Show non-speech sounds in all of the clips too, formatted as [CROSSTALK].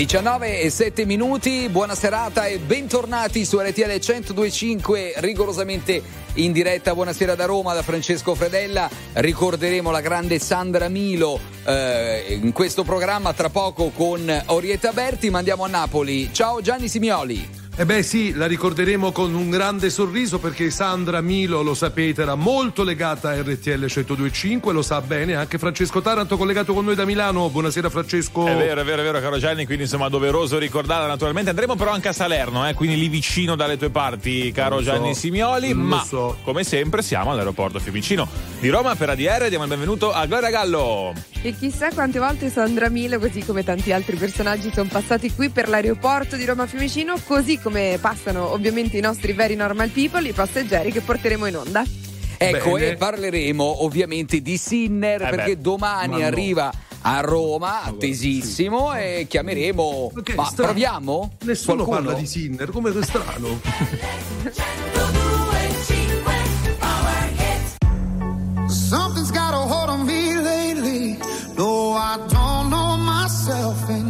19 e 7 minuti, buona serata e bentornati su RTL 1025, rigorosamente in diretta. Buonasera da Roma, da Francesco Fredella. Ricorderemo la grande Sandra Milo eh, in questo programma tra poco con Orietta Berti, ma andiamo a Napoli. Ciao Gianni Simioli. Eh beh sì, la ricorderemo con un grande sorriso perché Sandra Milo, lo sapete, era molto legata a RTL 1025, lo sa bene anche Francesco Taranto collegato con noi da Milano. Buonasera Francesco. È vero, è vero, è vero caro Gianni, quindi insomma doveroso ricordarla naturalmente. Andremo però anche a Salerno, eh, quindi lì vicino dalle tue parti, caro so, Gianni Simioli, ma so. come sempre siamo all'aeroporto Fiumicino di Roma per ADR. Diamo il benvenuto a Gloria Gallo. E chissà quante volte Sandra Milo, così come tanti altri personaggi, sono passati qui per l'aeroporto di Roma Fiumicino, così come passano ovviamente i nostri very normal people, i passeggeri che porteremo in onda. Ecco, Bene. e parleremo ovviamente di Sinner eh perché beh, domani arriva a Roma, attesissimo, e chiameremo. Ma, ma proviamo? Nessuno Qualcuno? parla di Sinner, come è strano. Something's got a hold on me lately. No, I don't know myself anymore.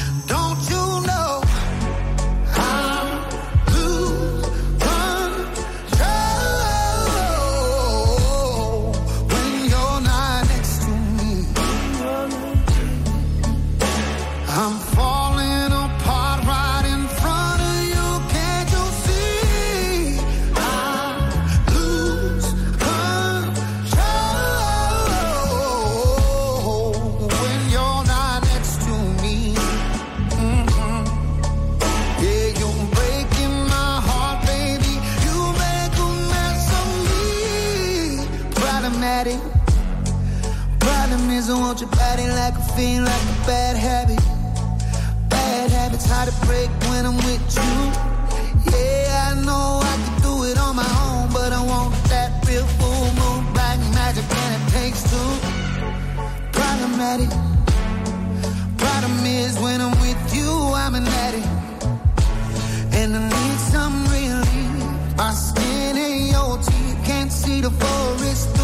Habits to break when I'm with you. Yeah, I know I can do it on my own, but I want that real full moon, black magic, and it takes two. Problematic. Problem is when I'm with you, I'm an addict, and I need some relief. My skin ain't your teeth, can't see the forest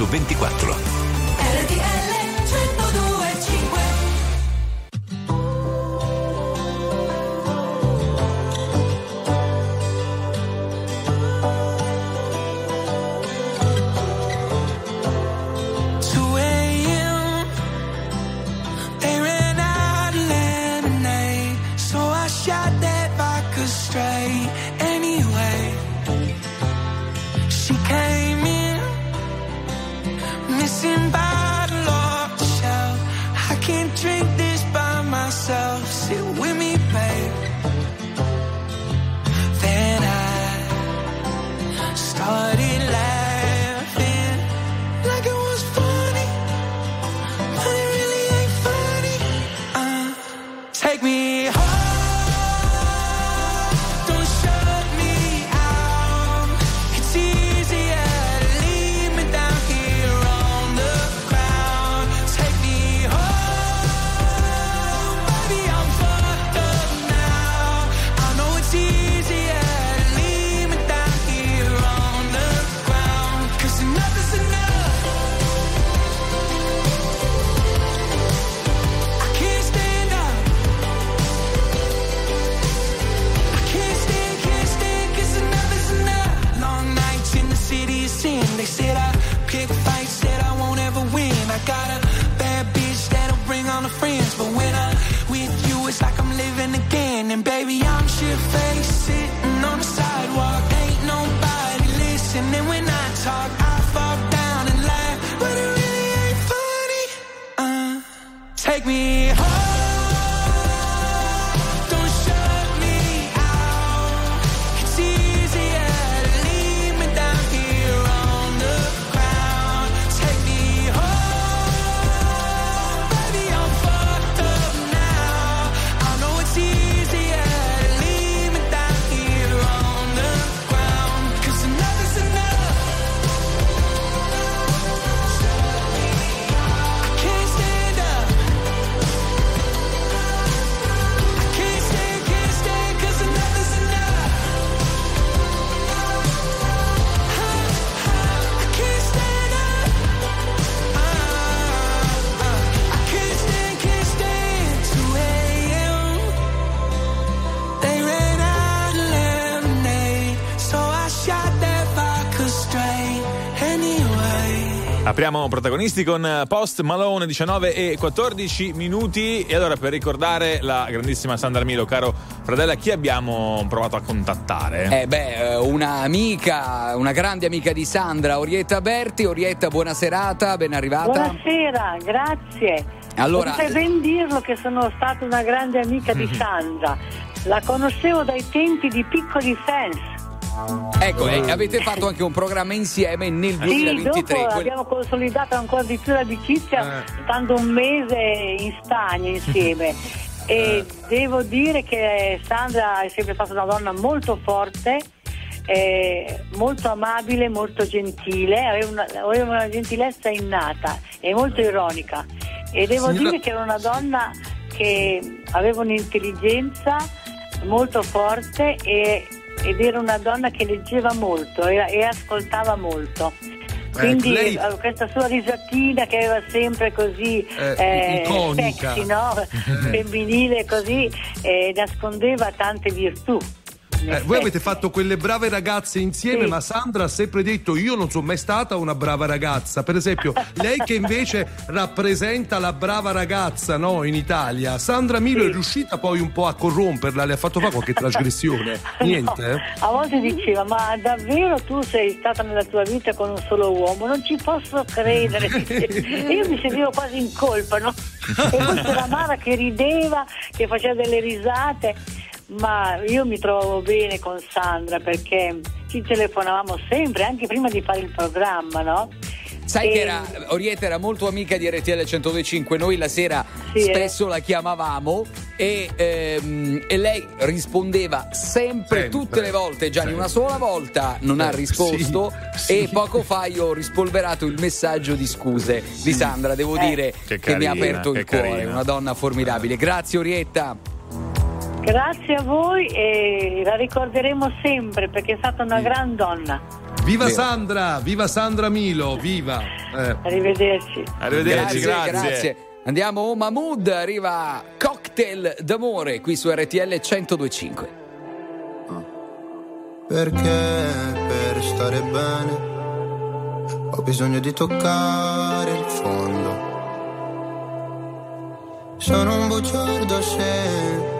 su 24. Apriamo protagonisti con Post Malone 19 e 14 minuti e allora per ricordare la grandissima Sandra Milo, caro Fradella, chi abbiamo provato a contattare? Eh beh, un'amica, una grande amica di Sandra, Orietta Berti. Orietta, buona serata, ben arrivata. Buonasera, grazie. Allora, Potete ben dirlo che sono stata una grande amica di Sandra. La conoscevo dai tempi di piccoli fans. Ecco, eh, avete fatto anche un programma insieme nel 2023. Sì, dopo abbiamo consolidato ancora di più l'amicizia Eh. stando un mese in Spagna insieme. [LAUGHS] e devo dire che Sandra è sempre stata una donna molto forte, eh, molto amabile, molto gentile, aveva una, aveva una gentilezza innata e molto ironica. E devo Signora- dire che era una donna che aveva un'intelligenza molto forte e- ed era una donna che leggeva molto e, e ascoltava molto. Quindi lei- eh, questa sua risatina che aveva sempre così Eh, eh, iconica. sexy, no? [LAUGHS] femminile così, eh, nascondeva tante virtù. Eh, voi avete fatto quelle brave ragazze insieme, Sì. ma Sandra ha sempre detto: Io non sono mai stata una brava ragazza. Per esempio, lei che invece rappresenta la brava ragazza no, in Italia, Sandra Milo Sì. è riuscita poi un po' a corromperla, le ha fatto fare qualche trasgressione? [LAUGHS] Niente? No, eh? a volte diceva, ma davvero tu sei stata nella tua vita con un solo uomo? Non ci posso credere. [LAUGHS] io mi sentivo quasi in colpa, no? E poi c'era Mara che rideva, che faceva delle risate, ma io mi trovavo bene con Sandra perché ci telefonavamo sempre, anche prima di fare il programma, no? Sai E- che era, Orietta era molto amica di RTL 1025, noi la sera Sì, eh. spesso la chiamavamo e, ehm, e lei rispondeva sempre, Sempre. tutte le volte, Gianni, una sola volta non ha Eh, risposto sì, e sì. poco fa io ho rispolverato il messaggio di scuse di Sandra, devo Eh. dire Che che, mi ha carina, aperto il cuore, carina. una donna formidabile. Grazie Orietta. Grazie a voi e la ricorderemo sempre perché è stata una gran donna. Viva Vero. Sandra! Viva Sandra Milo! Viva! Eh. Arrivederci. Arrivederci, grazie. Andiamo a Mahmood, arriva Cocktail d'amore qui su RTL 1025. Perché per stare bene ho bisogno di toccare il fondo. Sono un bugiardo se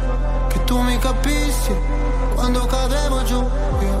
tu mi capissi quando cadevo giù. Io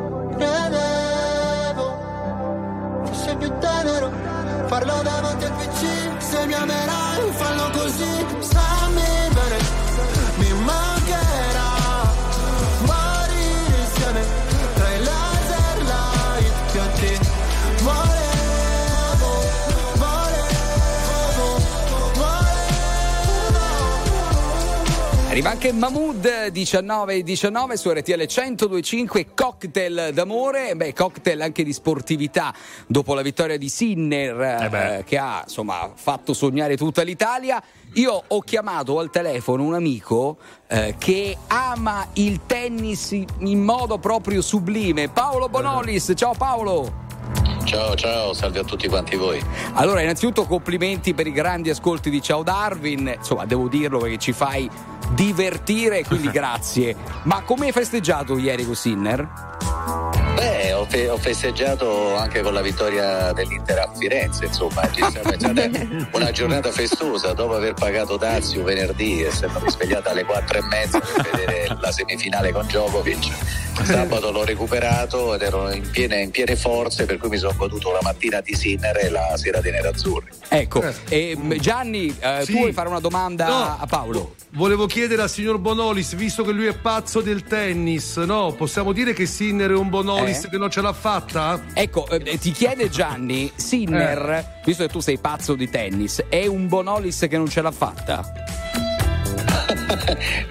farlo davanti al PC se mi amerai fallo così Arriva anche Mahmood 19 19 su RTL 1025 cocktail d'amore, beh cocktail anche di sportività dopo la vittoria di Sinner Eh eh, che ha insomma fatto sognare tutta l'Italia. Io ho chiamato al telefono un amico eh, che ama il tennis in modo proprio sublime, Paolo Bonolis. Ciao Paolo. Ciao, ciao, salve a tutti quanti voi. Allora, innanzitutto complimenti per i grandi ascolti di Ciao Darwin. Insomma, devo dirlo perché ci fai divertire, quindi [LAUGHS] grazie. Ma come hai festeggiato ieri con Sinner? Beh, ho, fe- ho festeggiato anche con la vittoria dell'Inter a Firenze, insomma, ci siamo [LAUGHS] stata una giornata festosa dopo aver pagato Dazio venerdì, essendomi svegliata alle quattro e mezza per vedere la semifinale con Djokovic. Sabato l'ho recuperato ed ero in piene, in piene forze, per cui mi sono goduto la mattina di Sinner e la sera di Nerazzurri. Ecco, e, m, Gianni, eh, Sì. tu vuoi fare una domanda No. a Paolo? Volevo chiedere al signor Bonolis, visto che lui è pazzo del tennis, no? Possiamo dire che Sinner è un Bonolis Eh? che non ce l'ha fatta? Ecco, eh, ti chiede Gianni, Sinner, visto che tu sei pazzo di tennis, è un Bonolis che non ce l'ha fatta? [LAUGHS]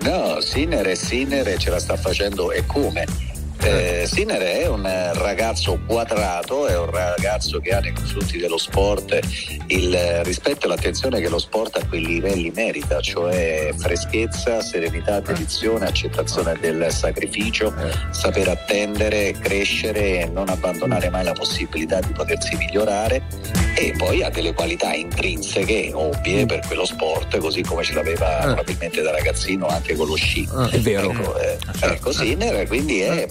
No, Sinner è Sinner e ce la sta facendo e come? Eh, Sinner è un ragazzo quadrato, è un ragazzo che ha nei confronti dello sport il rispetto e l'attenzione che lo sport a quei livelli merita, cioè freschezza, serenità, dedizione, accettazione del sacrificio, saper attendere, crescere e non abbandonare mai la possibilità di potersi migliorare. E poi ha delle qualità intrinseche, ovvie per quello sport, così come ce l'aveva probabilmente da ragazzino anche con lo sci. È vero. Ecco, eh, ecco Sinner quindi è,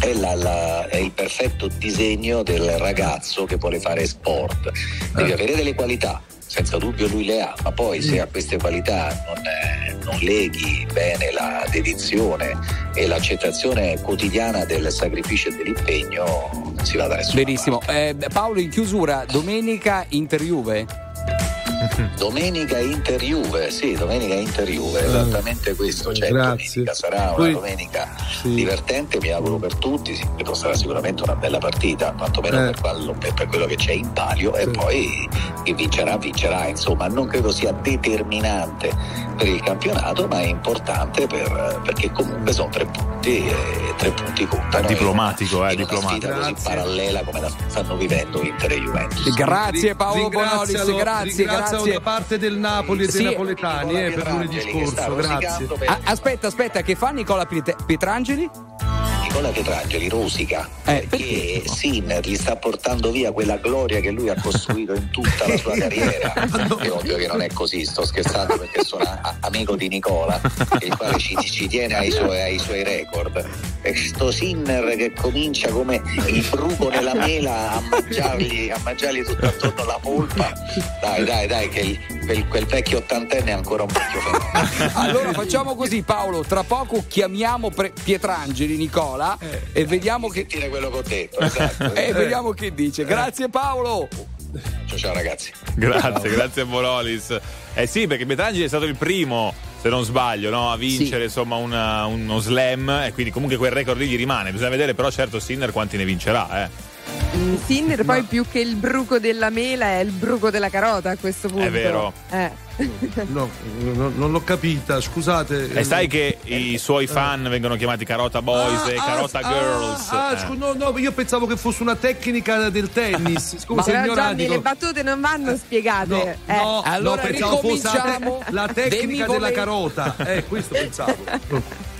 è, la- la- è il perfetto disegno del ragazzo che vuole fare sport. Devi avere delle qualità, senza dubbio lui le ha, ma poi se a queste qualità non, eh, non leghi bene la dedizione e l'accettazione quotidiana del sacrificio e dell'impegno, non si va da nessuna Benissimo. Eh, Paolo, in chiusura, domenica Inter Juve? Domenica Inter Juve, sì, domenica Inter Juve, esattamente questo. Cioè, Grazie. domenica sarà una Poi- domenica Sì. divertente, mi auguro per tutti, sì, credo sarà sicuramente una bella partita, quantomeno Eh. per, quello, per- per quello che c'è in palio, e Sì. poi chi vincerà, vincerà. Insomma, non credo sia determinante per il campionato, ma è importante per- perché comunque sono tre punti e tre punti contano. Diplomatico, eh, una diplomatico. sfida così Grazie. parallela come la stanno vivendo Inter e Juventus. Grazie Paolo Bonolis, grazie, ringrazialo grazie. da parte del Napoli e dei Sì. napoletani eh, per lunedì scorso, grazie. Ah, aspetta, aspetta, che fa Nicola Piet- Pietrangeli? Nicola Pietrangeli rosica. Eh, perché Sinner gli sta portando via quella gloria che lui ha costruito in tutta la sua [LAUGHS] carriera. È ovvio che non è così sto scherzando perché sono a- amico di Nicola il quale ci, ci tiene ai suoi, ai suoi record. E sto Sinner che comincia come il bruco nella mela a mangiargli, a mangiargli tutto attorno la polpa. Dai dai dai che quel, quel vecchio ottantenne è ancora un vecchio [LAUGHS] fenomeno Allora facciamo così Paolo, tra poco chiamiamo Pre- Pietrangeli Nicola e vediamo che sentire quello che ho detto esatto [LAUGHS] e vediamo che dice. Grazie Paolo. Ciao ciao ragazzi. Grazie, grazie a Bololis. Eh sì, perché Betrangeli è stato il primo, se non sbaglio, no, a vincere sì. insomma una, uno slam e quindi comunque quel record lì gli rimane. Bisogna vedere però certo Sinner quanti ne vincerà, eh. Mm, Sinner poi più che il bruco della mela è il bruco della carota a questo punto. È vero. Eh. No, no, non l'ho capita, scusate. E sai che i suoi fan vengono chiamati Carota Boys ah, e Carota ah, Girls. Ah, ah eh. scu- no, no, io pensavo che fosse una tecnica del tennis. [LAUGHS] Scusa, Ma Gianni, le battute non vanno spiegate. No, eh. no allora no, pensavo fosse la, la tecnica della carota. Eh, questo pensavo. [LAUGHS]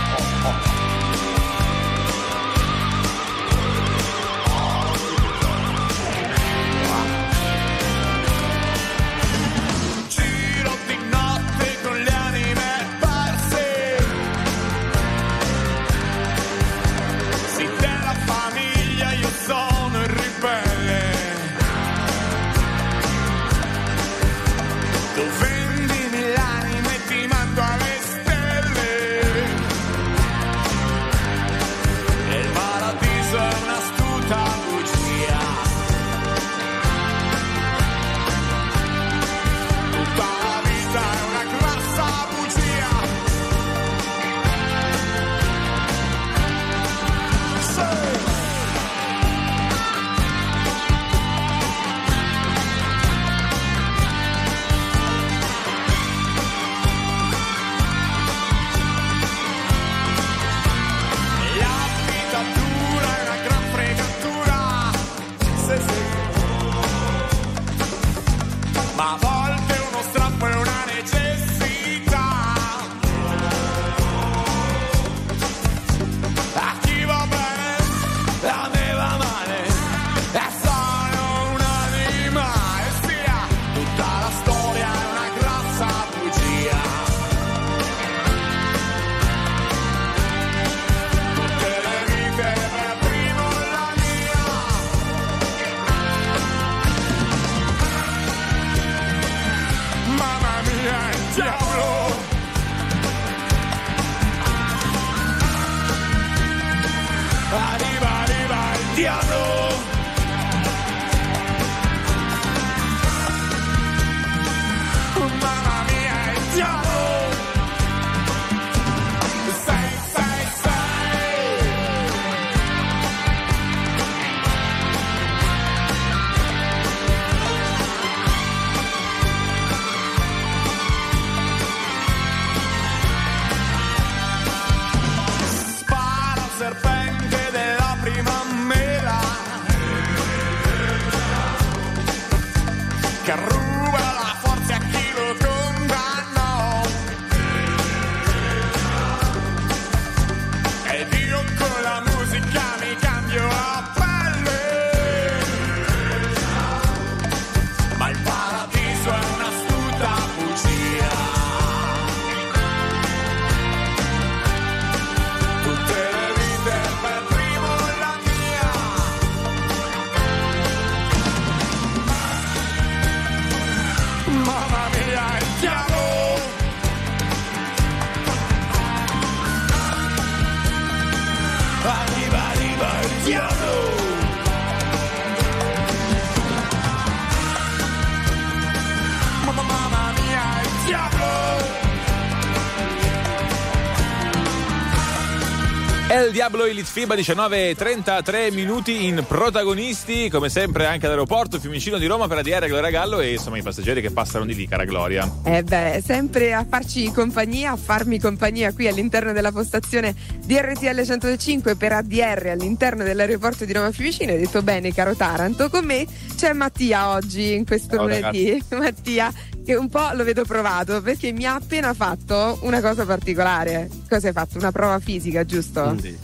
El Diablo e Litfiba 19.33 minuti in protagonisti, come sempre anche all'aeroporto Fiumicino di Roma per ADR Gloria Gallo e insomma i passeggeri che passano di lì, cara Gloria. Eh beh, sempre a farci compagnia, a farmi compagnia qui all'interno della postazione di RTL 105 per ADR all'interno dell'aeroporto di Roma Fiumicino. Hai detto bene, caro Taranto. Con me c'è Mattia oggi in questo Ciao, lunedì. [LAUGHS] Mattia, che un po' lo vedo provato perché mi ha appena fatto una cosa particolare. Cosa hai fatto? Una prova fisica, giusto? Sì.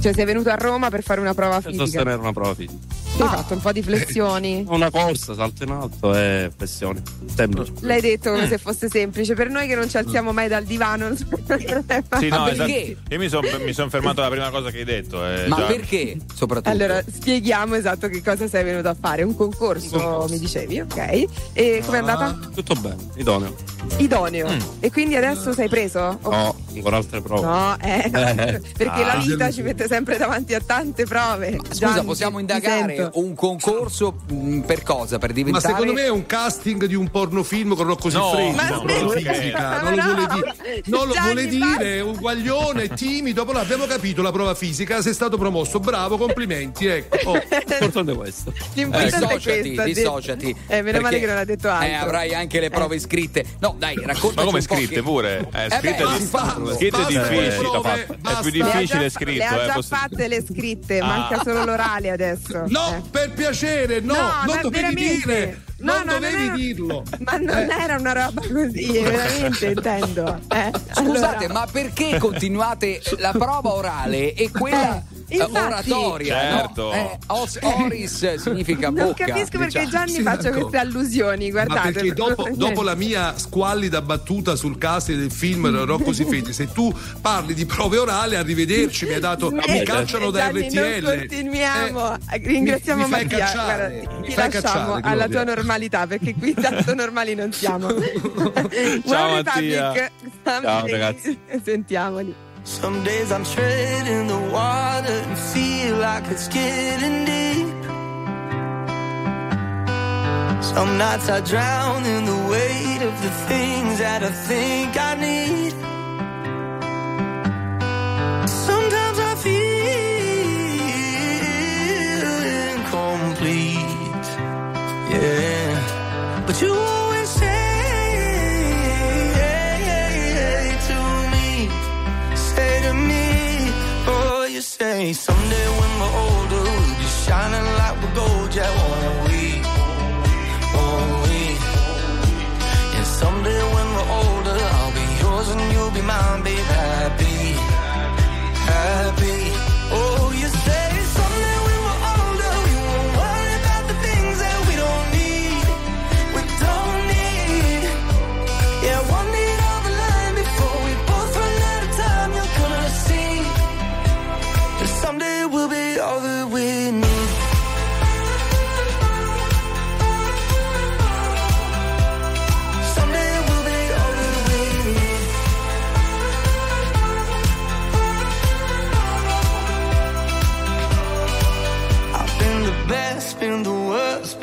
Cioè sei venuto a Roma per fare una prova Per fisica. sostenere una prova fisica. Hai fatto un po' di flessioni. [LAUGHS] Una corsa, salto in alto e flessioni. Semplice. L'hai detto come se fosse semplice. Per noi che non ci alziamo mai dal divano, [LAUGHS] Sì, no, Ma esatto. perché? Io mi sono son fermato alla prima cosa che hai detto. eh, Ma già. perché soprattutto? Allora, spieghiamo esatto che cosa sei venuto a fare. Un concorso, mi dicevi, ok? E com'è andata? Tutto bene, idoneo. Idoneo. Mm. E quindi adesso sei preso? O- No, ancora altre prove. No, eh, Eh. [LAUGHS] perché la Ah. vita ci mette sempre davanti a tante prove. Scusa, Gianni, possiamo indagare sento. un concorso mh, per cosa? Per Ma diventare secondo me è un casting di un pornofilm con Rocco No, Siffredi. Ma no, smetti. non lo fisica, non lo Ma vuole no. dire. Non lo vuole dire, è un guaglione, timido. Poi abbiamo capito la prova fisica, sei stato promosso, bravo, complimenti. Ecco. Oh. [LAUGHS] L'importante è questo. L'importante è dissociati, questo. ha detto. dissociati. Eh, meno male che non ha detto altro. Eh, avrai anche le prove scritte. No, dai, raccontaci Ma come scritte che- pure? Eh, Eh scritte beh, è, è Basta difficile. le prove, è più già- scritto. Le ha eh, già posso- fatte le scritte, Ah. manca solo l'orale adesso. No, Eh. per piacere, no, No, non dovevi veramente. dire. No, non no, non dovevi era- dirlo. Ma non era una roba così, [LAUGHS] veramente intendo. Eh, Scusate, allora- ma perché continuate la prova orale e quella Eh, eh, infatti. oratoria? Certo. No? Eh, os, oris [LAUGHS] significa Non bocca. capisco perché diciamo. Gianni Sì, faccia d'accordo. queste allusioni, Ma guardate. perché dopo, dopo la mia squallida battuta sul casting del film [LAUGHS] Rocco Siffredi, se tu parli di prove orali, arrivederci, mi hai dato. Mi Smetti, cacciano da Gianni, RTL. Non continuiamo. Eh, Ringraziamo mi, mi Mattia. cacciare, Guarda, mi ti lasciamo cacciare, alla tua normalità perché qui [LAUGHS] tanto normali non siamo. Buon Mattia. Ciao, ragazzi. Sentiamoli. Some days I'm treading the water and feel like it's getting deep. Some nights I drown in the weight of the things that I think I need. Sometimes I feel incomplete. Yeah. But you say someday when we're older, we'll be shining like we're gold, yeah, won't we? Won't we? And someday when we're older, I'll be yours and you'll be mine, babe, happy, happy.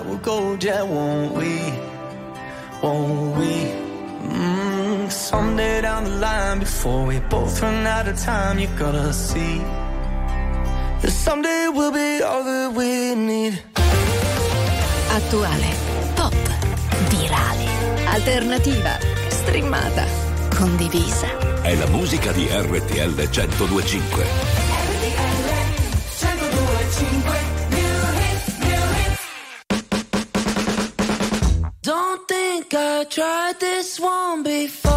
night will go down, won't we? Won't we? Mm, someday down the line, before we both run out of time, you gotta see that someday we'll be all that we need. Attuale, pop, virale, alternativa, streamata, condivisa. È la musica di RTL 1025. tried this one before.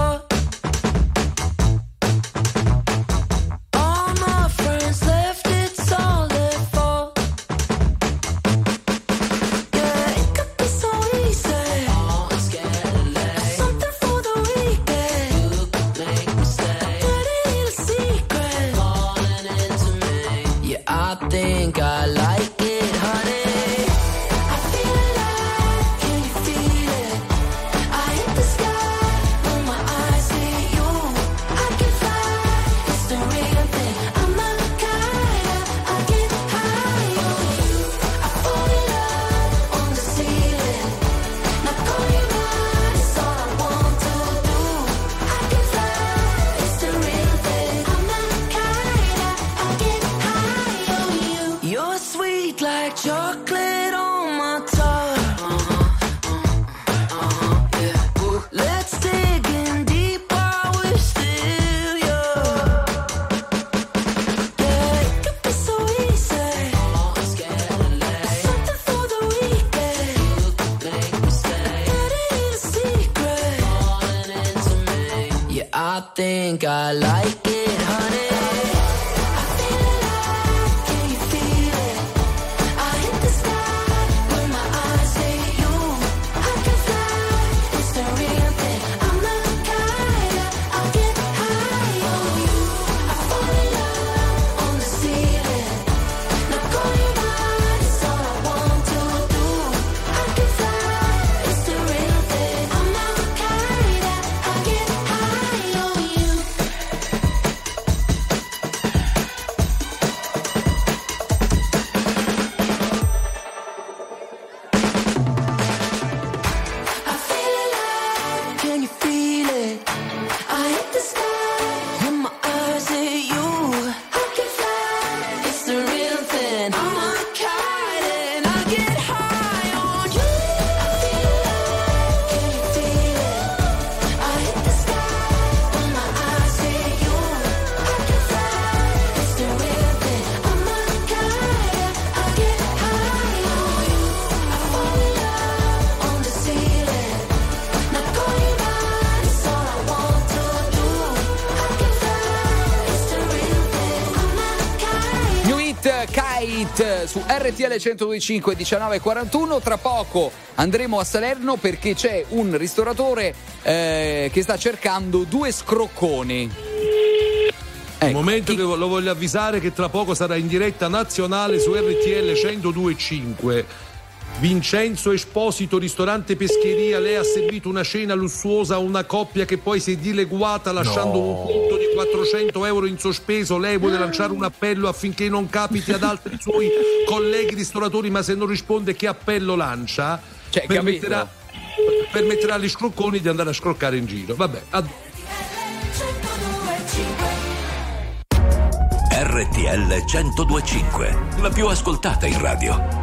RTL 125 1941. Tra poco andremo a Salerno perché c'è un ristoratore eh, che sta cercando due scrocconi. Ecco. Momento che lo voglio avvisare che tra poco sarà in diretta nazionale su RTL 102.5 Vincenzo Esposito, ristorante Pescheria, lei ha servito una cena lussuosa a una coppia che poi si è dileguata lasciando no. un punto di 400 euro in sospeso. Lei vuole lanciare un appello affinché non capiti ad altri suoi [LAUGHS] colleghi ristoratori, ma se non risponde che appello lancia? Cioè, permetterà, permetterà agli scrocconi di andare a scroccare in giro. Vabbè, ad... RTL 1025, la più ascoltata in radio.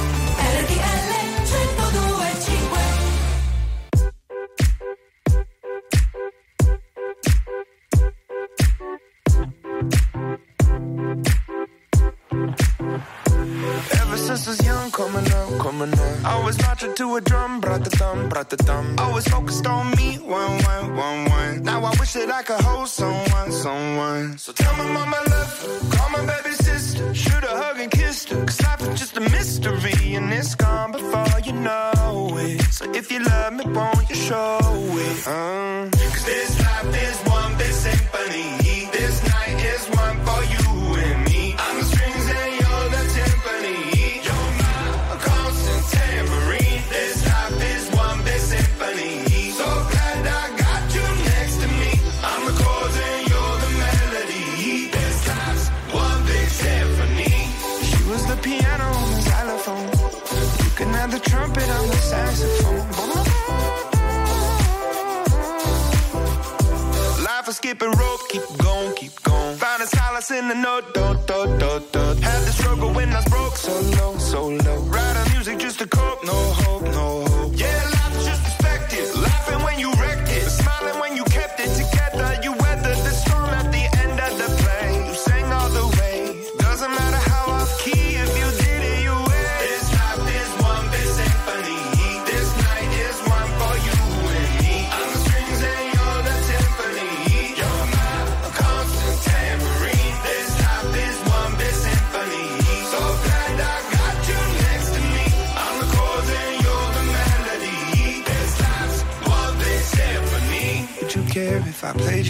It's gone before you know it. So if you love me, won't you show it? Uh. don't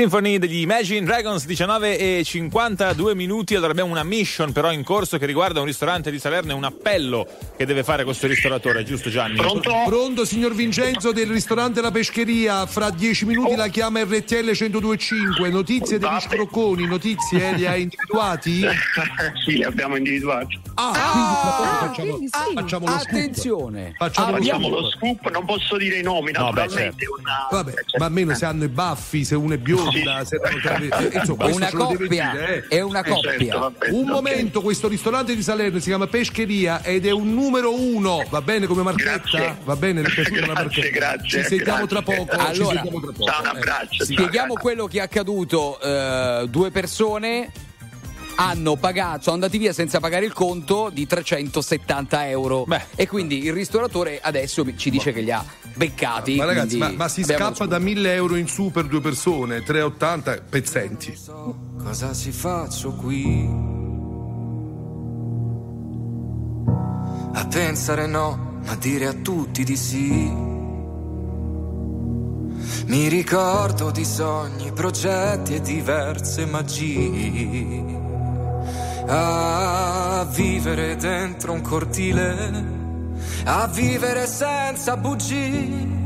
Symphony degli Imagine Dragons 19 e 52 minuti allora abbiamo una mission però in corso che riguarda un ristorante di Salerno e un appello che deve fare questo ristoratore giusto Gianni? Pronto signor Vincenzo del ristorante La Pescheria, fra dieci minuti la chiama RTL 1025, notizie degli scrocconi, notizie [LAUGHS] li ha individuati? sì, li abbiamo individuati. Ah, quindi quindi facciamo, sì. facciamo lo scoop. Attenzione. Facciamo lo Facciamo scoop. lo scoop, non posso dire i nomi, No, beh, naturalmente. certo. una- Vabbè, ma almeno se hanno i baffi, se uno è se [LAUGHS] eh, insomma, Una coppia, dire, eh. è una Eh, certo, coppia. vabbè, Un ok. momento, questo ristorante di Salerno si chiama Pescheria ed è un numero uno, va bene come marchetta? Grazie. Va bene, Grazie, marchetta? grazie, Ci sentiamo tra grazie. poco. ci Allora, sentiamo tra poco. Un Eh. abbraccio. Spieghiamo ciao. quello che è accaduto. eh, due persone hanno pagato, sono andati via senza pagare il conto di 370 euro. Beh. E quindi il ristoratore adesso ci dice che li ha beccati. Ma ragazzi, ma, ma si scappa da 1000 euro in su per due persone, 380 pezzenti. Cosa si faccio qui? A pensare no, ma dire a tutti di sì. Mi ricordo di sogni, progetti e diverse magie. A vivere dentro un cortile, a vivere senza bugie.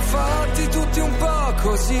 Fatti tutti un po' così,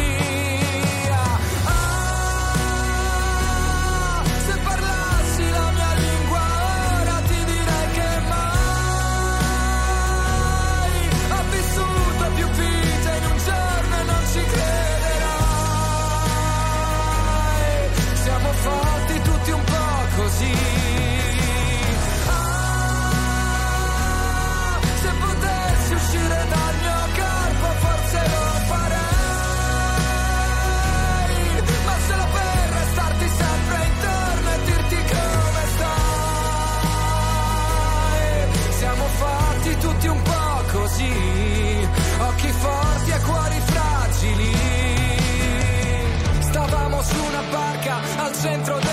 Centro del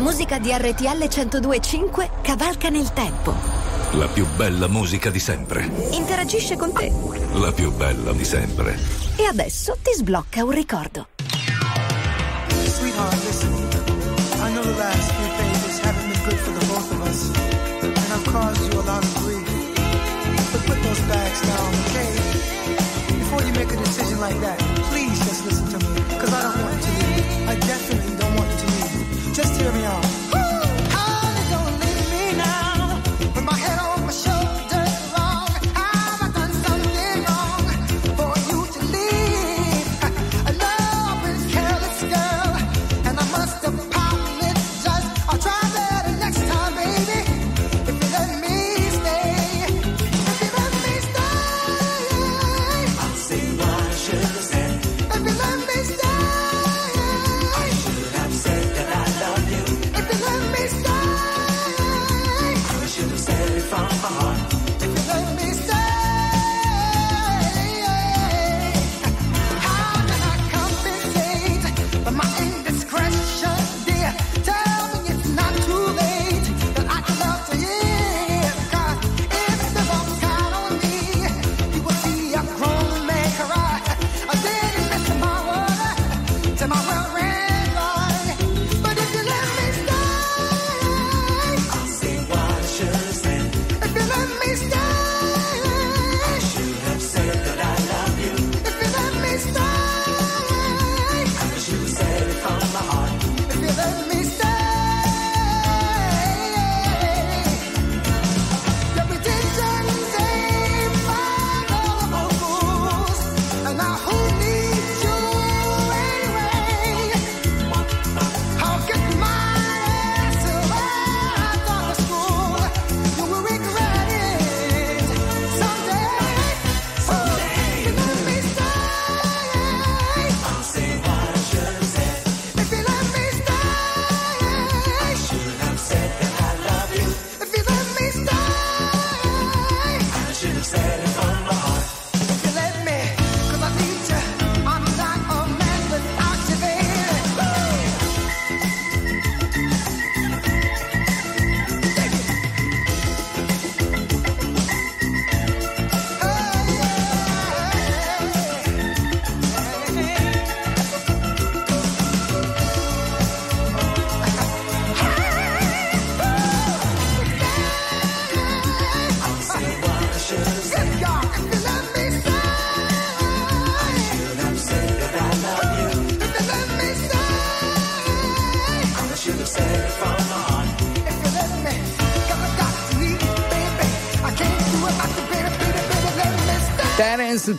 La musica di RTL 1025 cavalca nel tempo. La più bella musica di sempre. Interagisce con te. La più bella di sempre. E adesso ti sblocca un ricordo. Sweetheart, listen. I know the last few pages haven't been good for the both of us. And I've caused you a lot of grief. But put those bags down, okay? Before you make a decision like that,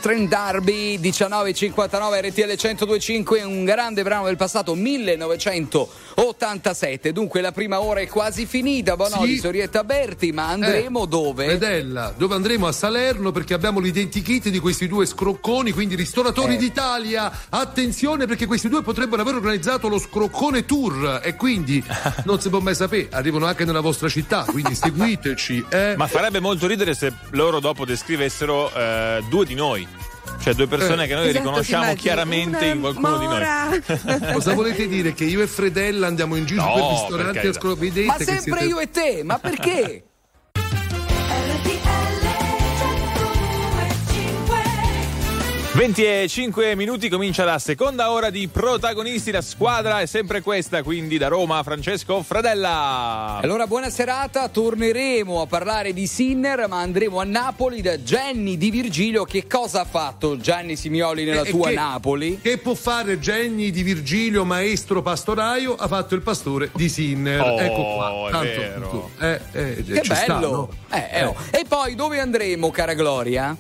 Trent D'Arby 1959 RTL 1025 un grande brano del passato 1987 dunque la prima ora è quasi finita Bonoli, Sì. Sorietta Berti ma andremo Eh, dove? Vedella, dove andremo a Salerno perché abbiamo l'identikit di questi due scrocconi, quindi ristoratori Eh. d'Italia. Attenzione perché questi due potrebbero aver organizzato lo scroccone tour e quindi [LAUGHS] non si può mai sapere, arrivano anche nella vostra città, quindi seguiteci. Eh. Ma farebbe molto ridere se loro dopo descrivessero eh, due di noi. Cioè due persone Eh. che noi Esatto, riconosciamo chiaramente in qualcuno di noi. mora. [LAUGHS] Cosa volete dire? Che io e Fredella andiamo in giro No, per ristoranti a scroccone? ma sempre io e te ma perché? 25 minuti comincia la seconda ora di protagonisti. La squadra è sempre questa, quindi da Roma Francesco Fradella. Allora, buona serata. Torneremo a parlare di Sinner, ma andremo a Napoli da Jenny Di Virgilio. Che cosa ha fatto Gianni Simioli nella Eh, tua che- Napoli? Che può fare Genni di Virgilio, maestro pastoraio? Ha fatto il pastore di Sinner. Oh, ecco qua. è Tanto, vero. eh, eh, Che ci sta, bello! no? Eh, eh, oh. E poi dove andremo, cara Gloria?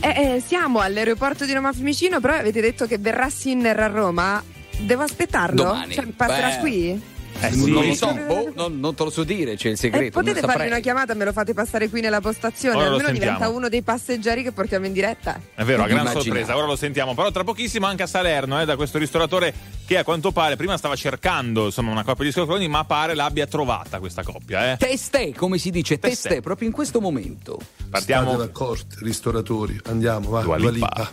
Eh, eh, siamo all'aeroporto di Roma Fiumicino, però avete detto che verrà Sinner a Roma. Devo aspettarlo? Domani. Cioè, passerà Beh. qui? Eh, sì. Non lo so, boh, non, non te lo so dire, c'è il Eh, segreto. potete non farmi una chiamata, me lo fate passare qui nella postazione, Ora almeno diventa uno dei passeggeri che portiamo in diretta. È vero, a gran Immaginate. sorpresa, ora lo sentiamo. Però tra pochissimo anche a Salerno, eh, da questo ristoratore che a quanto pare prima stava cercando insomma, una coppia di scroconi, ma pare l'abbia trovata questa coppia. Eh. Testè, come si dice, Testè. testè, proprio in questo momento. Partiamo. State d'accordo, ristoratori. Andiamo, va. Dua Dua Lipa.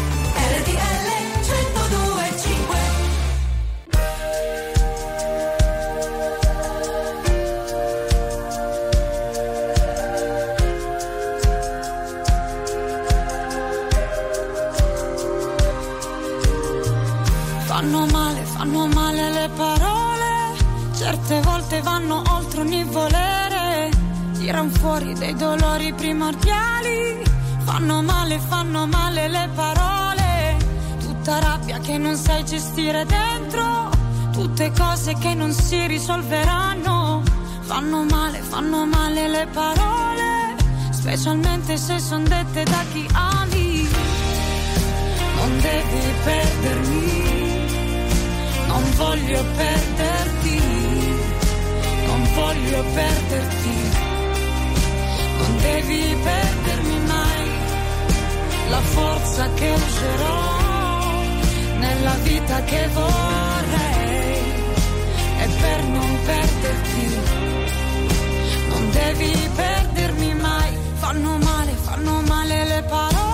Gestire dentro, tutte cose che non si risolveranno, fanno male, fanno male le parole, specialmente se son dette da chi ami. Non devi perdermi, non voglio perderti, non voglio perderti, non devi perdermi mai la forza che userò nella vita che vorrei. E per non perderti non devi perdermi mai. Fanno male fanno male le parole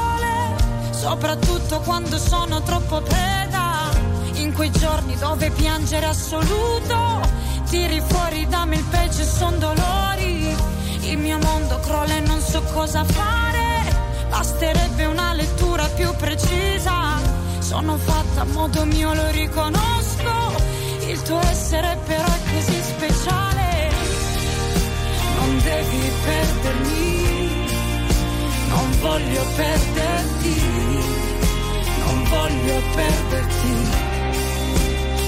soprattutto quando sono troppo preda. In quei giorni dove piangere assoluto tiri fuori da me il e son dolori. Il mio mondo crolla e non so cosa fare. Basterebbe una lettura più precisa. Sono fatta a modo mio, lo riconosco. Il tuo essere però è così speciale. Non devi perdermi. Non voglio perderti. Non voglio perderti.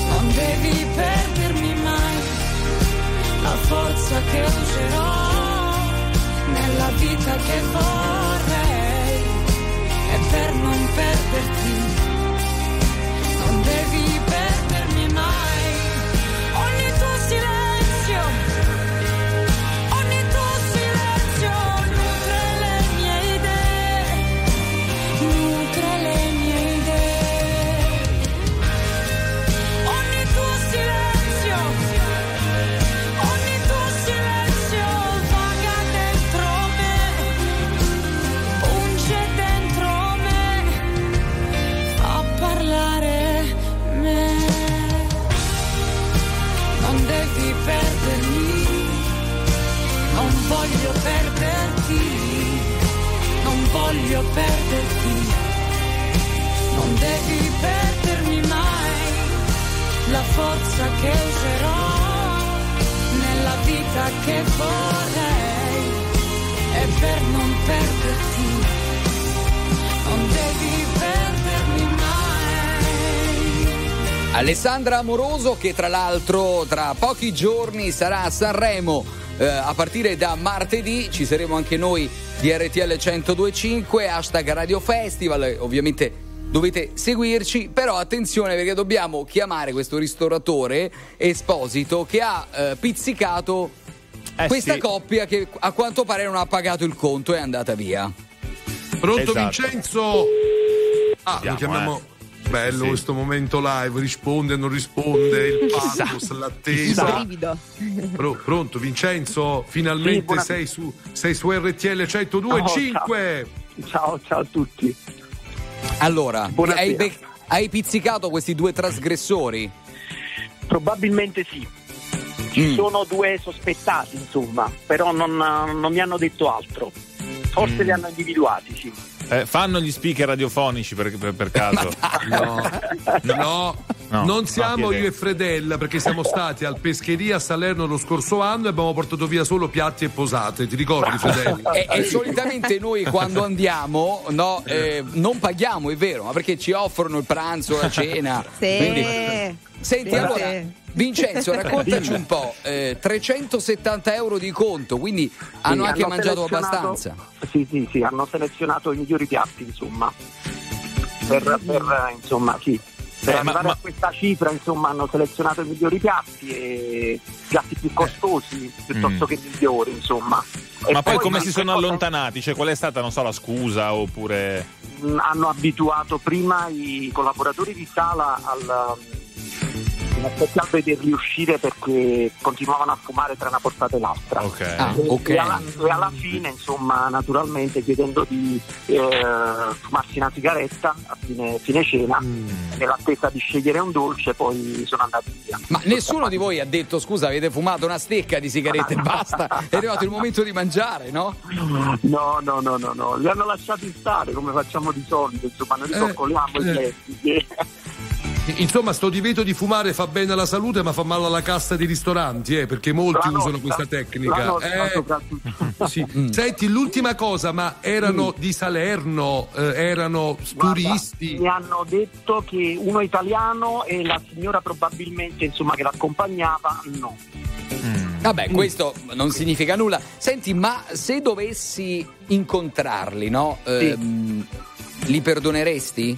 Non devi perdermi mai. La forza che userò nella vita che vorrei. E per non perderti voglio perderti, non devi perdermi mai. La forza che userò nella vita che vorrei e per non perderti. Non devi perdermi mai. Alessandra Amoroso che tra l'altro tra pochi giorni sarà a Sanremo eh, a partire da martedì ci saremo anche noi di RTL 1025 hashtag Radio Festival ovviamente dovete seguirci però attenzione perché dobbiamo chiamare questo ristoratore Esposito che ha eh, pizzicato Eh, questa sì. coppia che a quanto pare non ha pagato il conto e è andata via Pronto Esatto. Vincenzo? Ah, Vediamo, lo chiamiamo. eh. Bello Sì. questo momento live, risponde, non risponde, il pathos, l'attesa. Pro- pronto Vincenzo? Finalmente Sì, buona- sei, su, sei su RTL 102.5. Ciao, ciao a tutti. allora hai, bec- hai pizzicato questi due trasgressori Probabilmente sì. Ci Mm. sono due sospettati, insomma, però non, non mi hanno detto altro. Forse Mm. li hanno individuati, sì. Eh, fanno gli speaker radiofonici per, per- per caso? [LAUGHS] No, no, No, non no, siamo io e Fredella perché siamo stati al Pescheria a Salerno lo scorso anno e abbiamo portato via solo piatti e posate, ti ricordi [LAUGHS] Fredella? E, e solitamente noi quando andiamo no, eh, non paghiamo, è vero, ma perché ci offrono il pranzo, la cena. Sì. Quindi- Senti, Sì. allora, Vincenzo, raccontaci un po'. eh, 370 euro di conto, quindi hanno Sì, anche mangiato selezionato- abbastanza. Sì, sì, sì, hanno selezionato i migliori piatti, insomma. Per, per, eh, insomma, sì. Per Eh, arrivare ma- a questa cifra, insomma, hanno selezionato i migliori piatti e piatti più costosi piuttosto Mm. che migliori, insomma. E Ma poi come ma si sono cosa- allontanati? Cioè, qual è stata, non so, la scusa oppure. mh, hanno abituato prima i collaboratori di sala al a vederli uscire perché continuavano a fumare tra una portata e l'altra. Ok. Ah, E- ok. E, alla, e alla fine, insomma, naturalmente chiedendo di eh, fumarsi una sigaretta a fine, fine cena, nell'attesa di scegliere un dolce, poi sono andati via. Ma nessuno di voi ha detto scusa, avete fumato una stecca di sigarette e basta, è arrivato il momento di mangiare, no? No, no, no, no, no, li hanno lasciati stare come facciamo di solito, insomma, noi Eh, ricoccoliamo i eh. Insomma, sto divieto di fumare fa bene alla salute, ma fa male alla cassa dei ristoranti, eh, perché molti La usano nostra, questa tecnica. la nostra Eh, sì. Senti, l'ultima cosa, ma erano di Salerno, eh, erano Guarda, turisti? Mi hanno detto che uno italiano e la signora probabilmente insomma che l'accompagnava no. Mm. Vabbè, questo non significa nulla. Senti, ma se dovessi incontrarli, no? Ehm, li perdoneresti?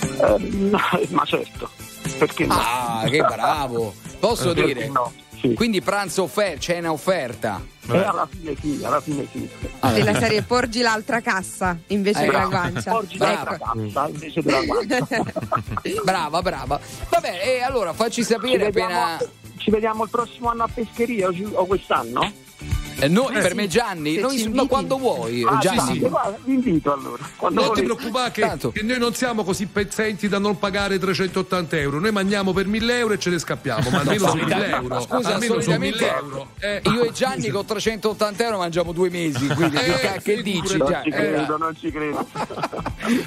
Eh, no, [LAUGHS] ma certo, perché no? Ah, che bravo! Posso Perché dire? no, sì. Quindi pranzo offerta, cena offerta. E alla fine sì, alla fine sì. Della serie porgi l'altra cassa invece Eh, della bravo. guancia. Porgi Ecco. l'altra cassa invece della guancia. [LAUGHS] brava, brava. Vabbè, e allora facci Ci sapere vediamo, appena. ci vediamo il prossimo anno a Pescheria o, ci- o quest'anno? Eh, noi, Eh, per sì. me Gianni, noi- inviti. quando vuoi, Ah, Gianni. sì, sì, vi invito allora. Quando Non ti preoccupare che, che noi non siamo così pezzenti da non pagare 380 euro. Noi mangiamo per 1000 euro e ce ne scappiamo, ma almeno su 1000 euro. Scusa, almeno solitamente 1000 euro. Eh. io e Gianni con 380 euro mangiamo due mesi, quindi che, Eh, ca- che dici? Non Gianni? ci credo, non ci credo.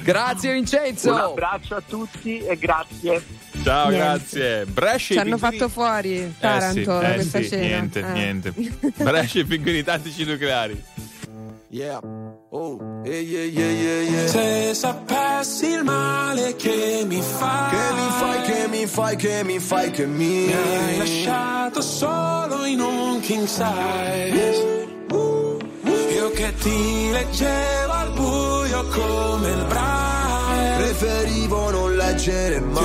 Grazie Vincenzo. Un abbraccio a tutti e grazie. Ciao, Niente. grazie. Brescia Ci hanno pinguini- fatto fuori Eh sì, Taranto eh questa sì, cena. Niente, Eh. niente. [LAUGHS] Brescia e pinguini tattici nucleari. Yeah. Oh, yeah, yeah, yeah, yeah, yeah. Se sapessi il male che mi fai, che mi fai, che mi fai, che mi fai, che mi, mi hai lasciato solo in un king size. Io che ti leggevo al buio come il braille. Preferivo non leggere mai.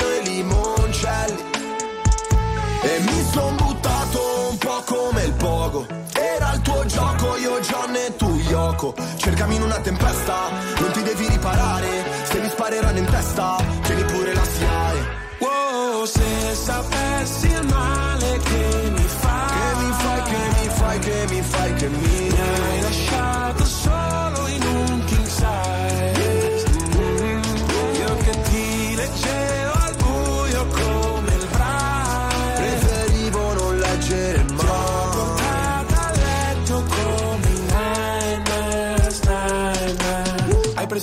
pogo Era il tuo gioco, io John e tu Yoko Cercami in una tempesta, non ti devi riparare. Se mi spareranno in testa, tieni pure la SIAE Wow, se sapessi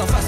Andiamo alla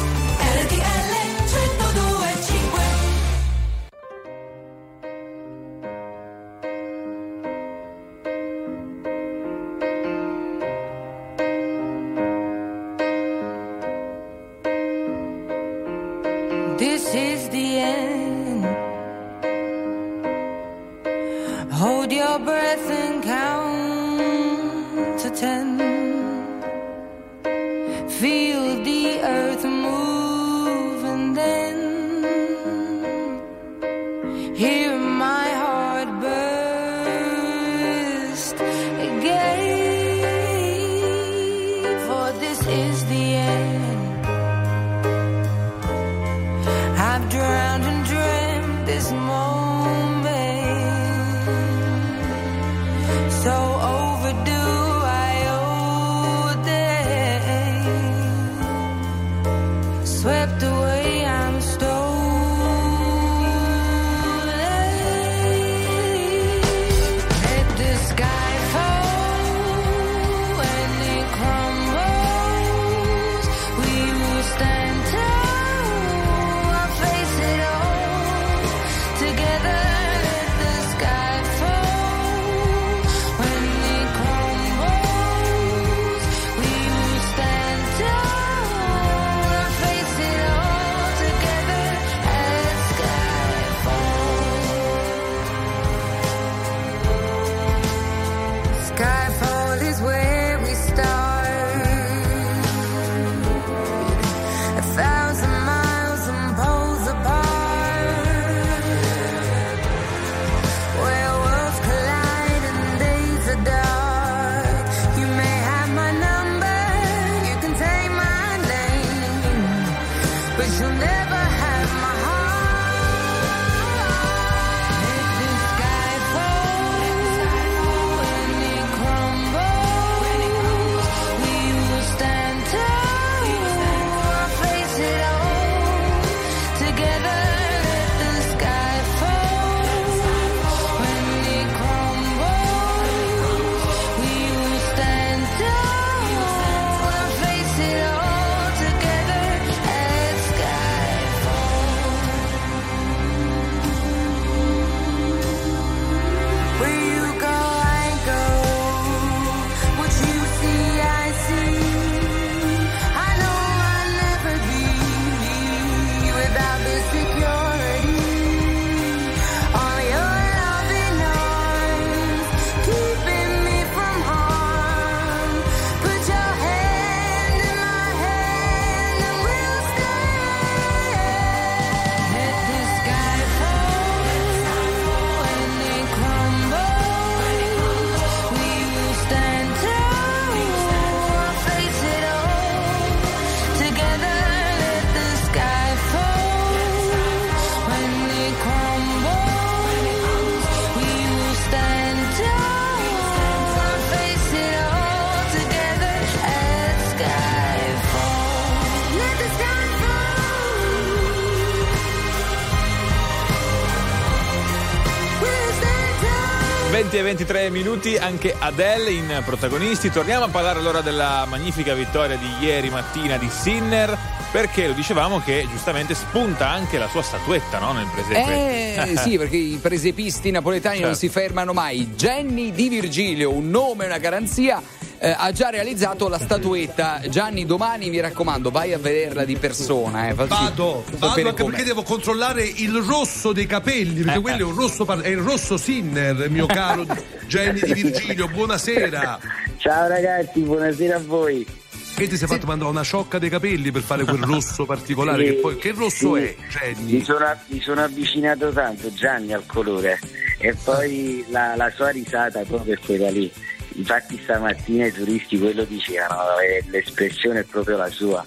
23 minuti anche Adele in protagonisti. Torniamo a parlare allora della magnifica vittoria di ieri mattina di Sinner. Perché lo dicevamo che giustamente spunta anche la sua statuetta no? nel presepe. Eh [LAUGHS] sì, perché i presepisti napoletani non Certo. si fermano mai. Jenny Di Virgilio, un nome una garanzia. Eh, ha già realizzato la statuetta. Gianni, domani mi raccomando, vai a vederla di persona. Eh, facci Vado, vado anche com'è. perché devo controllare il rosso dei capelli, perché Eh, quello eh. è un rosso, par- è il rosso Sinner, mio caro [LAUGHS] Jenny di Virgilio, buonasera. Ciao ragazzi, buonasera a voi. Che ti sei fatto mandare una ciocca dei capelli per fare quel rosso particolare? Sì, che, poi, che rosso sì. è, Jenny? Mi sono, mi sono avvicinato tanto Gianni al colore e poi la, la sua risata proprio è quella lì. Infatti stamattina i turisti quello dicevano, l'espressione è proprio la sua.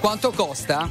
Quanto costa?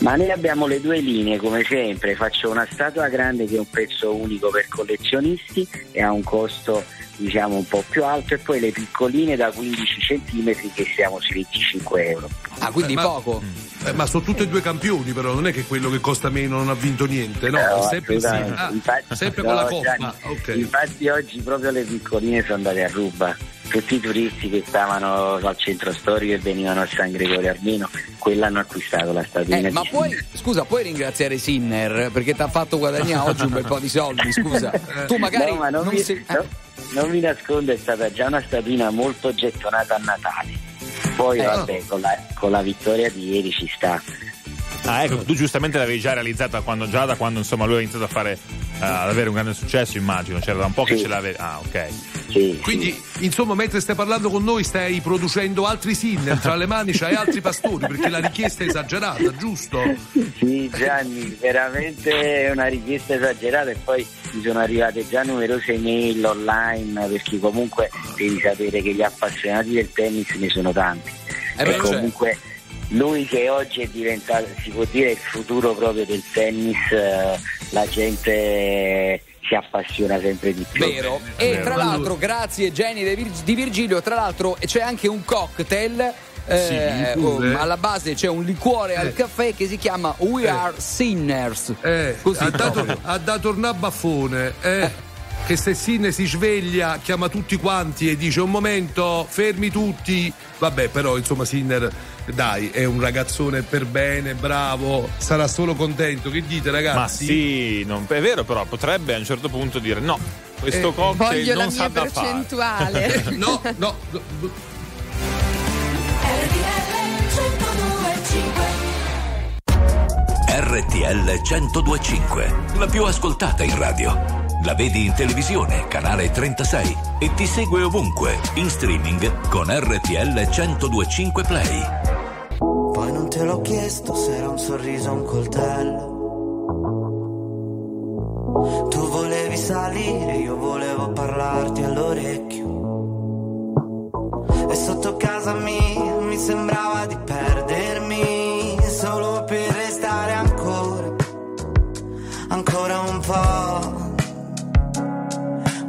Ma noi abbiamo le due linee come sempre, faccio una statua grande che è un prezzo unico per collezionisti e ha un costo diciamo un po' più alto e poi le piccoline da 15 cm che siamo sui 25 euro. Ah, quindi ma, poco. eh, ma sono tutti e due campioni, però non è che quello che costa meno non ha vinto niente, no? No, è sempre, sì. Ah, Infatti- sempre no, con la coppa. Gianni, ok. Infatti oggi proprio le piccoline sono andate a ruba. Tutti i turisti che stavano al centro storico e venivano a San Gregorio Armeno, quella hanno acquistato la statuina Eh, ma puoi, scusa, puoi ringraziare Sinner perché ti ha fatto guadagnare oggi un bel po' di soldi, scusa. [LAUGHS] Tu magari No, ma non, non mi, sei- no, non mi nascondo, è stata già una statuina molto gettonata a Natale. Poi Eh. vabbè, con la, con la vittoria di ieri ci sta. Ah, ecco, tu giustamente l'avevi già realizzata quando, già da quando insomma lui ha iniziato a fare eh, ad avere un grande successo, immagino. C'era da un po' che Sì. ce l'avevi. Ah, ok. Quindi, insomma, mentre stai parlando con noi, stai producendo altri sinner tra le mani, c'hai altri pastori, perché la richiesta è esagerata, giusto? Sì, Gianni, veramente è una richiesta esagerata e poi mi sono arrivate già numerose mail online perché comunque devi sapere che gli appassionati del tennis ne sono tanti. Eh beh, e comunque lui che oggi è diventato, si può dire, il futuro proprio del tennis, eh, la gente si appassiona sempre di più. Vero. E tra l'altro, grazie Jenny di Virgilio, tra l'altro c'è anche un cocktail. Eh, Sì, oh, alla base c'è un liquore al caffè che si chiama We Eh. Are Sinners. Eh, Così ha, dato, ha dato un baffone. Che se Sinne si sveglia, chiama tutti quanti e dice un momento, fermi tutti. Vabbè, però insomma Sinner, dai, è un ragazzone per bene, bravo, sarà solo contento. Che dite ragazzi? Ma sì, non, è vero, però potrebbe a un certo punto dire no, questo Eh, cocktail Voglio non sa da fare. percentuale. [LAUGHS] no, no, no. RTL 1025, la più ascoltata in radio. La vedi in televisione, canale 36 e ti segue ovunque, in streaming con RTL 1025 Play. Poi non te l'ho chiesto se era un sorriso o un coltello. Tu volevi salire, io volevo parlarti all'orecchio. E sotto casa mia mi sembrava di perdermi solo per restare ancora, ancora un po'.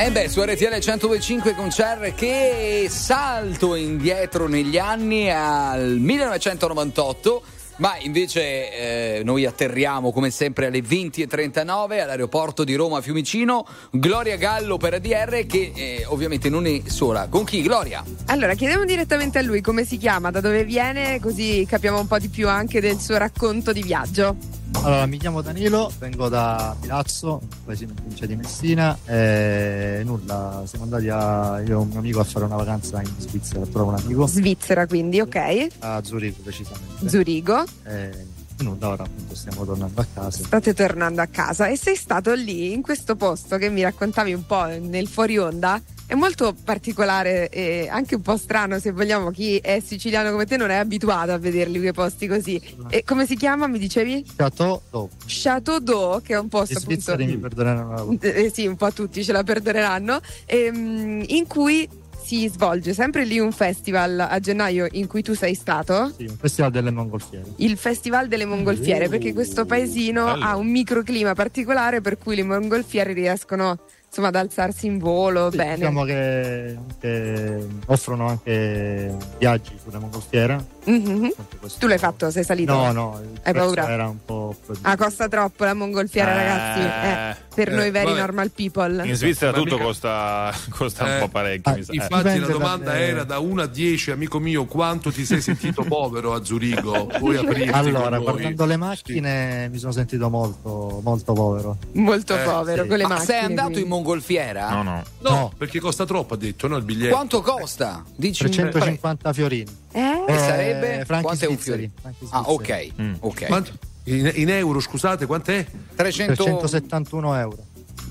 Eh beh, su RTL 1025 con CR che salto indietro negli anni al 1998. Ma invece eh, noi atterriamo come sempre alle 20.39 all'aeroporto di Roma Fiumicino. Gloria Gallo per ADR che eh, ovviamente non è sola. Con chi Gloria? Allora chiediamo direttamente a lui come si chiama, da dove viene, così capiamo un po' di più anche del suo racconto di viaggio. Allora, mi chiamo Danilo, vengo da Milazzo, paesino in provincia di Messina e nulla, siamo andati a, io e un mio amico a fare una vacanza in Svizzera, trovo un amico. Svizzera quindi, ok. A Zurigo precisamente. Zurigo. E nulla, ora appunto stiamo tornando a casa. State tornando a casa e sei stato lì, in questo posto che mi raccontavi un po' nel fuori onda. È molto particolare e anche un po' strano se vogliamo. Chi è siciliano come te non è abituato a vederli quei posti così. E come si chiama, mi dicevi? Chateau d'Eau. Chateau d'Eau, che è un posto Gli appunto. mi perdoneranno Eh, sì, un po' tutti ce la perdoneranno. ehm, in cui si svolge sempre lì un festival a gennaio in cui tu sei stato. Sì, un festival delle mongolfiere. Il Festival delle Mongolfiere, perché questo paesino bello. ha un microclima particolare per cui le mongolfiere riescono insomma ad alzarsi in volo bene. Diciamo che anche- offrono anche viaggi sulle mongolfiere. Mhm. Tu l'hai fatto, sei salito? No, no, Hai paura? era un po' Ah, costa troppo la mongolfiera, Eh, ragazzi. Eh, per eh, noi veri vabbè. normal people. In Svizzera tutto mica- costa, [LAUGHS] costa un Eh, po' parecchio. Eh. Infatti Dipende la domanda dalle- era da 1 a 10, amico mio, quanto ti sei sentito [LAUGHS] povero a Zurigo? Puoi aprirti Allora, guardando le macchine mi sono sentito molto, molto povero. Molto Eh, povero sì. con le Ma macchine. sei andato quindi. in mongolfiera? No, no. No, perché costa troppo, ha detto, no, il biglietto. Quanto costa? Dici 350 fiorini. Eh? E Eh, sarebbe franchi quanto è un franchi Ah, ok. ok. Quanto? In, in euro, scusate, quant'è? 300 371 euro.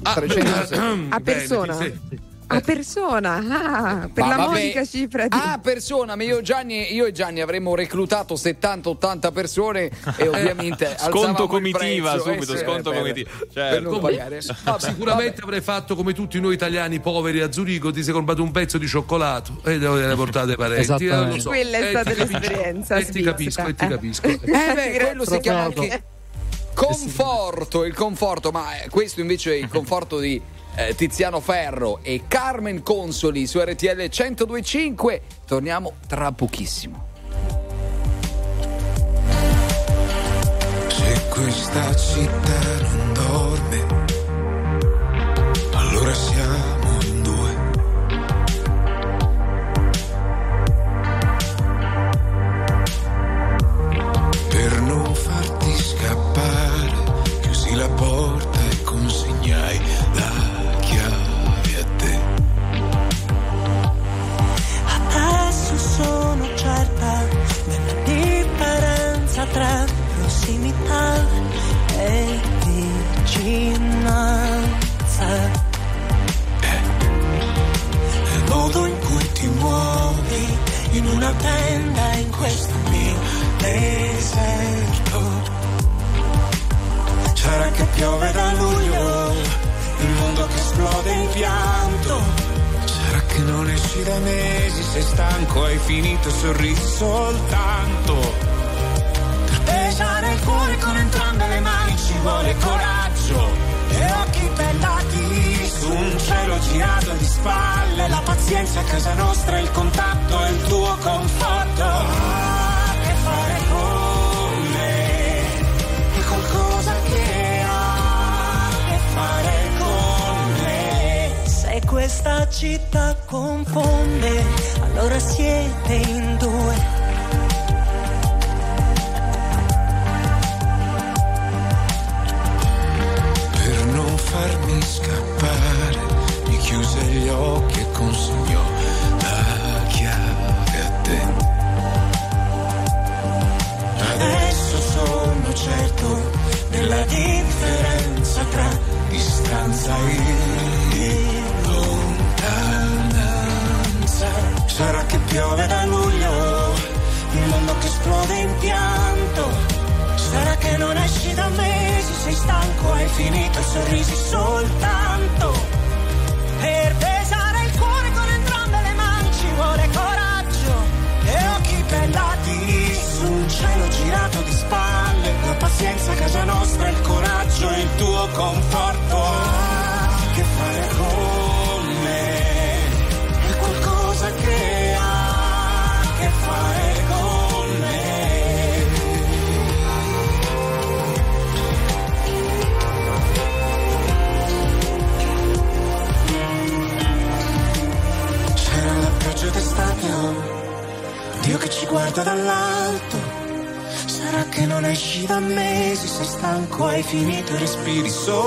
Ah, 300 [COUGHS] A bene, persona? ti sei- A persona, ah, per Ma la vabbè. modica cifra di... Ah, persona, ma io, Gianni, io e Gianni avremmo reclutato 70-80 persone e [LAUGHS] ovviamente Sconto comitiva, prezzo, subito, sì, sconto per- comitiva. Per Certo. non pagare. [LAUGHS] Vabbè, Sicuramente avrei fatto come tutti noi italiani poveri a Zurigo, ti sei comprato un pezzo di cioccolato e le portate ai parenti. Eh, so. Quella è Eh, stata ti capisco. l'esperienza E ti capisco, e ti svizzera. capisco. Eh beh, quello si chiama anche conforto, il conforto, ma eh, questo invece è il conforto di eh, Tiziano Ferro e Carmen Consoli su RTL 1025. Torniamo tra pochissimo. Se questa città non dorme, allora siamo in due. Per non farti scappare, chiusi la porta infinito respiri solo.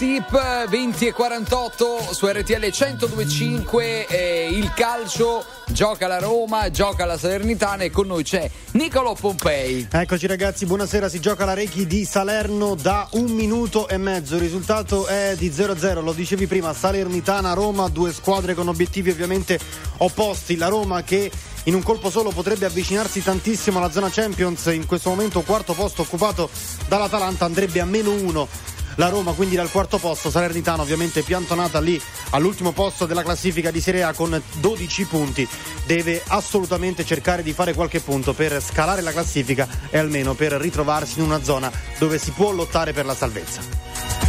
Sip 20 e 48 su RTL 1025 eh, il calcio gioca la Roma, gioca la Salernitana e con noi c'è Nicolo Pompei. Eccoci ragazzi, buonasera, si gioca la Rechi di Salerno da un minuto e mezzo, il risultato è di 0-0, lo dicevi prima, Salernitana-Roma, due squadre con obiettivi ovviamente opposti, la Roma che in un colpo solo potrebbe avvicinarsi tantissimo alla zona Champions, in questo momento quarto posto occupato dall'Atalanta andrebbe a meno uno la Roma, quindi dal quarto posto, Salernitana ovviamente piantonata lì all'ultimo posto della classifica di Serie A con 12 punti, deve assolutamente cercare di fare qualche punto per scalare la classifica e almeno per ritrovarsi in una zona dove si può lottare per la salvezza.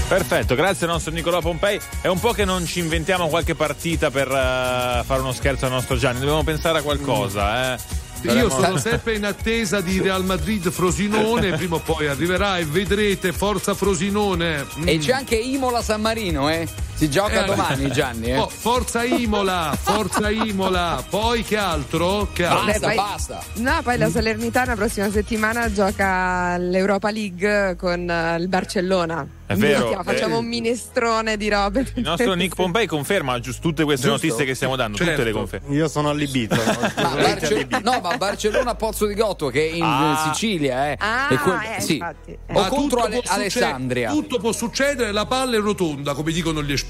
Perfetto, grazie al nostro Nicolò Pompei. È un po' che non ci inventiamo qualche partita per eh, fare uno scherzo al nostro Gianni, dobbiamo pensare a qualcosa, eh. Io Saremo- sono sempre in attesa di Real Madrid Frosinone, [LAUGHS] prima o poi arriverà e vedrete Forza Frosinone. Mm. E c'è anche Imola San Marino, eh? Si gioca Eh, domani, Gianni, eh? Oh, forza Imola, Forza Imola. Poi che altro? Che altro? Vabbè, poi- No, poi la Salernitana prossima settimana gioca l'Europa League con eh, il Barcellona. È vero, Minchia, facciamo eh. un minestrone di robe. Il nostro Nick [LAUGHS] Pompei conferma giusto tutte queste Giusto? notizie che stiamo dando, tutte Certo. le conferme. Io sono allibito. [LAUGHS] Ma Barce- no, ma Barcellona Pozzo di Gotto che è in Ah. Sicilia, eh. Ah, quel- eh, sì. infatti. O Ma contro tutto Ale- Alessandria. tutto può succedere, la palla è rotonda, come dicono gli esperti.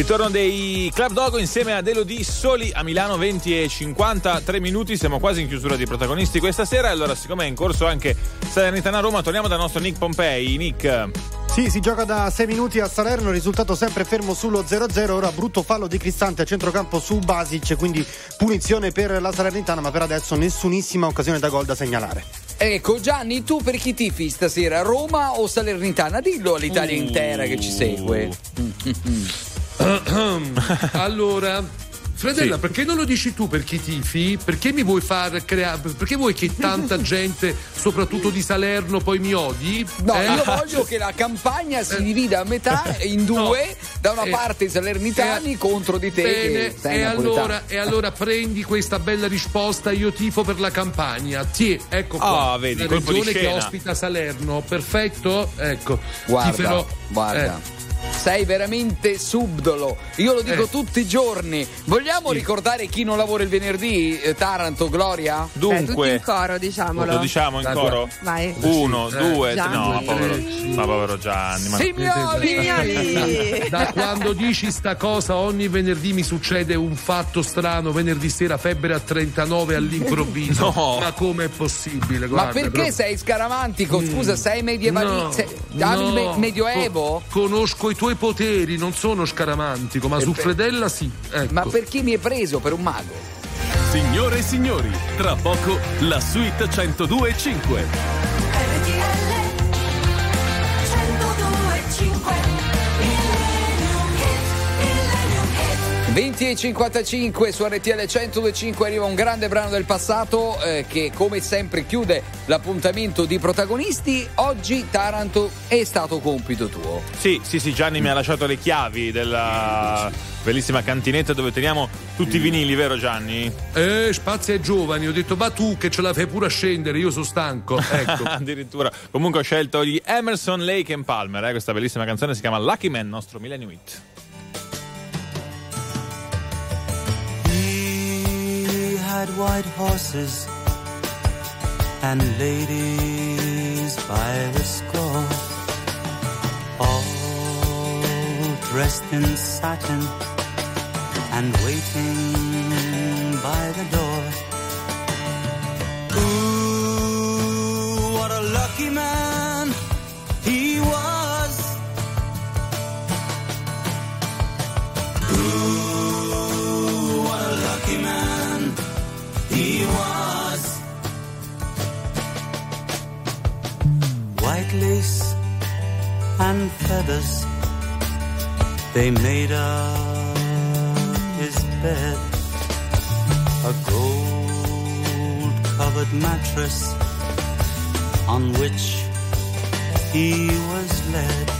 ritorno dei Club Dogo insieme ad Elodie Soli a Milano 20 e 53 minuti, siamo quasi in chiusura di protagonisti questa sera, allora siccome è in corso anche Salernitana Roma, torniamo dal nostro Nick Pompei. Nick, Sì, si gioca da 6 minuti a Salerno, risultato sempre fermo sullo 0-0, ora brutto fallo di Cristante a centrocampo su Basic, quindi punizione per la Salernitana, ma per adesso nessunissima occasione da gol da segnalare. Ecco Gianni, tu per chi tifi stasera? Roma o Salernitana? Dillo all'Italia Uh. intera che ci segue. [LAUGHS] [COUGHS] allora, Fredella, Sì. perché non lo dici tu per chi tifi? Perché mi vuoi far creare. Perché vuoi che tanta [LAUGHS] gente, soprattutto di Salerno, poi mi odi? No, Eh? io voglio che la campagna si divida a metà [LAUGHS] in due, da una Eh, parte i salernitani contro di te. Bene, e allora, e allora prendi questa bella risposta, io tifo per la campagna. Ti, ecco qua. Ah, vedi, la regione che ospita Salerno. Perfetto? Ecco. Guarda, Tiferò- guarda. Eh. Sei veramente subdolo. Io lo dico Eh. tutti i giorni. Vogliamo ricordare chi non lavora il venerdì? Eh, Taranto, Gloria? Eh, tutti in Dunque, coro, diciamolo. lo diciamo in coro? Vai. Uno, Eh, due, tre. Gianni. No, povero, ma povero Gianni. Ma... Signori! [LAUGHS] Da quando dici sta cosa ogni venerdì mi succede un fatto strano, venerdì sera febbre a 39 all'improvviso. No. Ma com'è possibile? Ma Guarda, perché proprio- sei scaramantico? Scusa, sei medievali. No, sei- no. me- medioevo? Co- conosco i tuoi poteri, non sono scaramantico, ma su per- Fredella sì. Ecco. Ma per chi mi hai preso? Per un mago? Signore e signori, tra poco la suite 102.5. RTL 102.5 20 e 55 su RTL 1025 arriva un grande brano del passato eh, che come sempre chiude l'appuntamento di protagonisti. Oggi Taranto è stato compito tuo. Sì, sì, sì, Gianni mi ha lasciato le chiavi della bellissima cantinetta dove teniamo tutti i vinili, vero Gianni? Eh, spazio ai giovani, ho detto va tu che ce la fai pure a scendere, io sono stanco. Ecco. [LAUGHS] Addirittura. Comunque ho scelto gli Emerson, Lake and Palmer, eh, questa bellissima canzone si chiama Lucky Man, nostro Millennium Hit. White horses and ladies by the score, all dressed in satin and waiting by the door. White lace and feathers, they made up his bed. A gold covered mattress on which he was led.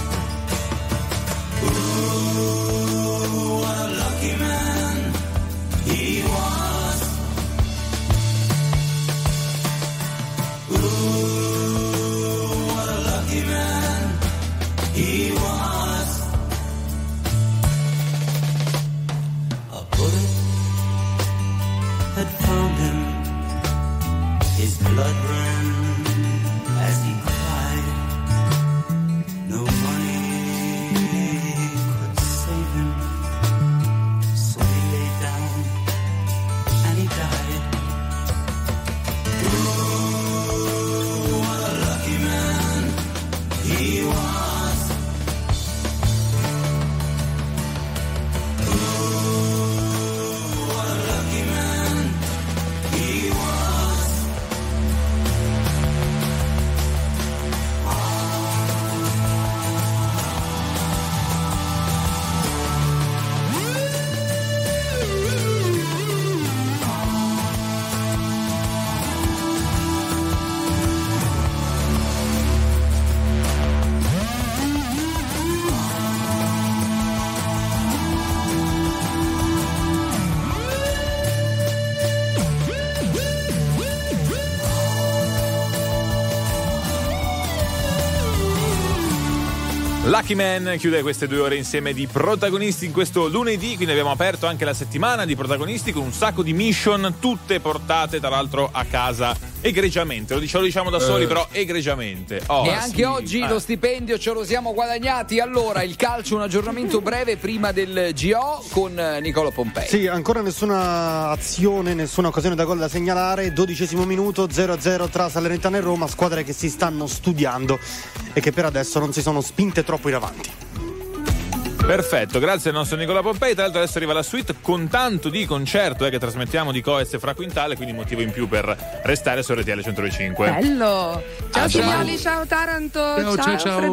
Lucky Man chiude queste due ore insieme di protagonisti in questo lunedì, quindi abbiamo aperto anche la settimana di protagonisti con un sacco di mission, tutte portate tra l'altro a casa egregiamente. Lo diciamo, lo diciamo da soli, Eh. però egregiamente. Oh, e anche sì. oggi Ah. lo stipendio ce lo siamo guadagnati. Allora, il calcio, un aggiornamento breve prima del GO con eh, Nicola Pompei. Sì, ancora nessuna azione, nessuna occasione da gol da segnalare. Dodicesimo minuto, 0-0 tra Salernitana e Roma, squadre che si stanno studiando e che per adesso non si sono spinte troppo in avanti. Perfetto, grazie al nostro Nicola Pompei. Tra l'altro adesso arriva la suite con tanto di concerto eh, che trasmettiamo di Coes e Fra Quintale, quindi motivo in più per restare su RTL 105. Bello. Ciao signori, ciao Taranto, Ciao, ciao, ciao.